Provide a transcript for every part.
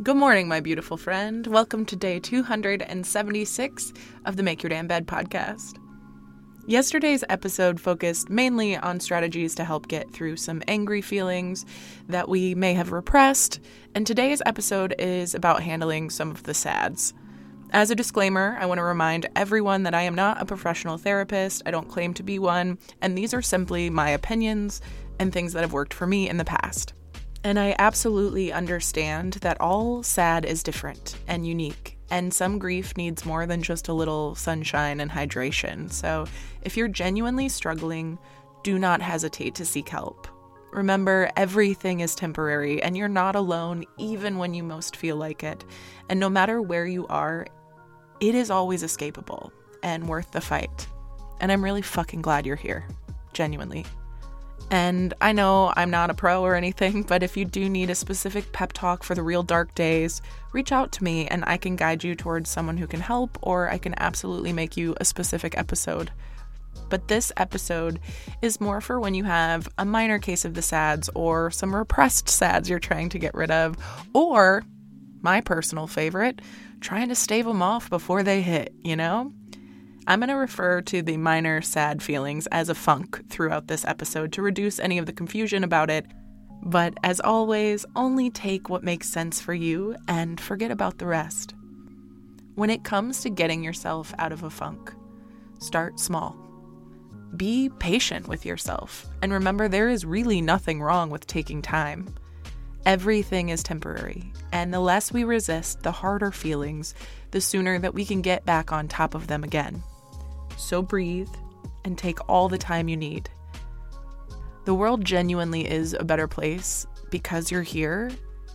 Good morning, my beautiful friend. Welcome to day 276 of the Make Your Damn Bed podcast. Yesterday's episode focused mainly on strategies to help get through some angry feelings that we may have repressed, and today's episode is about handling some of the sads. As a disclaimer, I want to remind everyone that I am not a professional therapist, I don't claim to be one, and these are simply my opinions and things that have worked for me in the past. And I absolutely understand that all sad is different and unique, and some grief needs more than just a little sunshine and hydration. So if you're genuinely struggling, do not hesitate to seek help. Remember, everything is temporary, and you're not alone even when you most feel like it. And no matter where you are, it is always escapable and worth the fight. And I'm really fucking glad you're here. Genuinely. And I know I'm not a pro or anything, but if you do need a specific pep talk for the real dark days, reach out to me and I can guide you towards someone who can help, or I can absolutely make you a specific episode. But this episode is more for when you have a minor case of the SADS or some repressed SADS you're trying to get rid of, or my personal favorite, trying to stave them off before they hit, you know? I'm going to refer to the minor sad feelings as a funk throughout this episode to reduce any of the confusion about it. But as always, only take what makes sense for you and forget about the rest. When it comes to getting yourself out of a funk, start small. Be patient with yourself, and remember there is really nothing wrong with taking time. Everything is temporary, and the less we resist the harder feelings, the sooner that we can get back on top of them again. So breathe and take all the time you need. The world genuinely is a better place because you're here,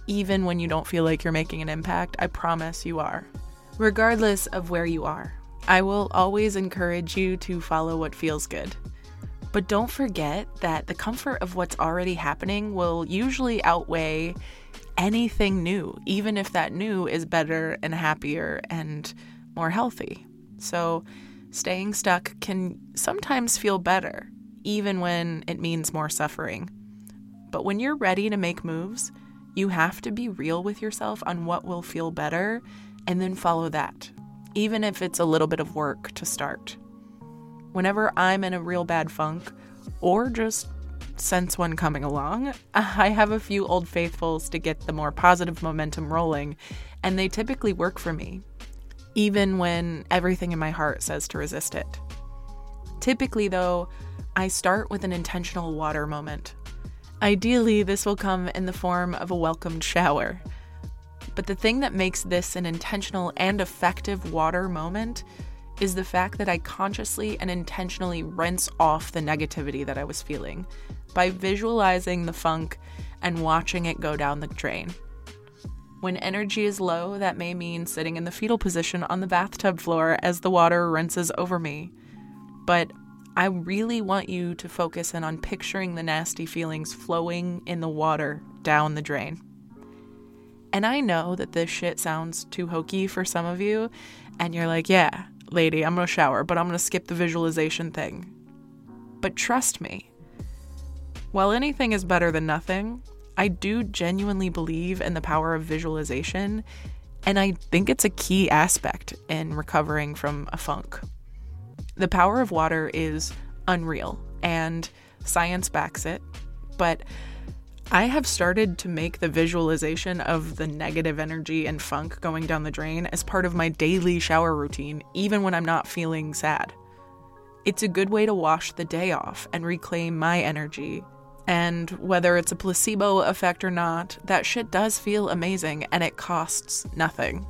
even when you don't feel like you're making an impact. I promise you are. Regardless of where you are, I will always encourage you to follow what feels good. But don't forget that the comfort of what's already happening will usually outweigh anything new, even if that new is better and happier and more healthy. So, staying stuck can sometimes feel better, even when it means more suffering. But when you're ready to make moves, You have to be real with yourself on what will feel better and then follow that, even if it's a little bit of work to start. Whenever I'm in a real bad funk, or just sense one coming along, I have a few old faithfuls to get the more positive momentum rolling, and they typically work for me, even when everything in my heart says to resist it. Typically, though, I start with an intentional water moment. Ideally, this will come in the form of a welcomed shower. But the thing that makes this an intentional and effective water moment is the fact that I consciously and intentionally rinse off the negativity that I was feeling by visualizing the funk and watching it go down the drain. When energy is low, that may mean sitting in the fetal position on the bathtub floor as the water rinses over me. But I really want you to focus in on picturing the nasty feelings flowing in the water down the drain. And I know that this shit sounds too hokey for some of you, and you're like, yeah, lady, I'm gonna shower, but I'm gonna skip the visualization thing. But trust me, while anything is better than nothing, I do genuinely believe in the power of visualization, and I think it's a key aspect in recovering from a funk. The power of water is unreal, and science backs it, but I have started to make the visualization of the negative energy and funk going down the drain as part of my daily shower routine, even when I'm not feeling sad. It's a good way to wash the day off and reclaim my energy. And whether it's a placebo effect or not, that shit does feel amazing and it costs nothing.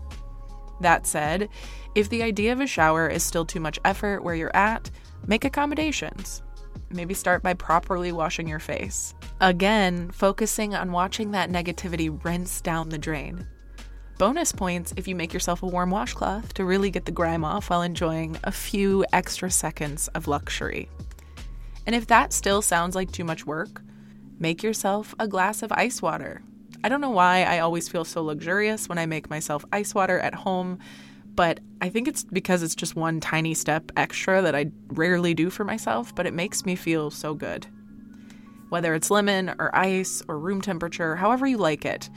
That said, if the idea of a shower is still too much effort where you're at, make accommodations. Maybe start by properly washing your face. Again, focusing on watching that negativity rinse down the drain. Bonus points if you make yourself a warm washcloth to really get the grime off while enjoying a few extra seconds of luxury. And if that still sounds like too much work, make yourself a glass of ice water. I don't know why I always feel so luxurious when I make myself ice water at home, but I think it's because it's just one tiny step extra that I rarely do for myself, but it makes me feel so good. Whether it's lemon or ice or room temperature, however you like it,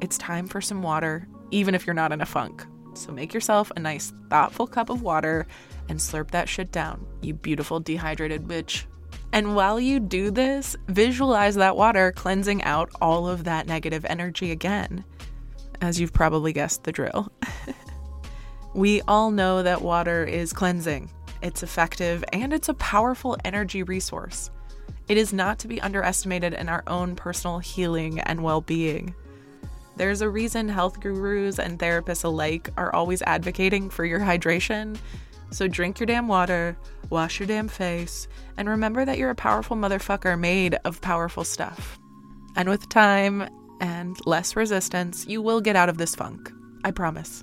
it's time for some water, even if you're not in a funk. So make yourself a nice, thoughtful cup of water and slurp that shit down, you beautiful dehydrated bitch. And while you do this, visualize that water cleansing out all of that negative energy again. As you've probably guessed the drill. we all know that water is cleansing, it's effective, and it's a powerful energy resource. It is not to be underestimated in our own personal healing and well being. There's a reason health gurus and therapists alike are always advocating for your hydration. So drink your damn water, wash your damn face, and remember that you're a powerful motherfucker made of powerful stuff. And with time and less resistance, you will get out of this funk. I promise.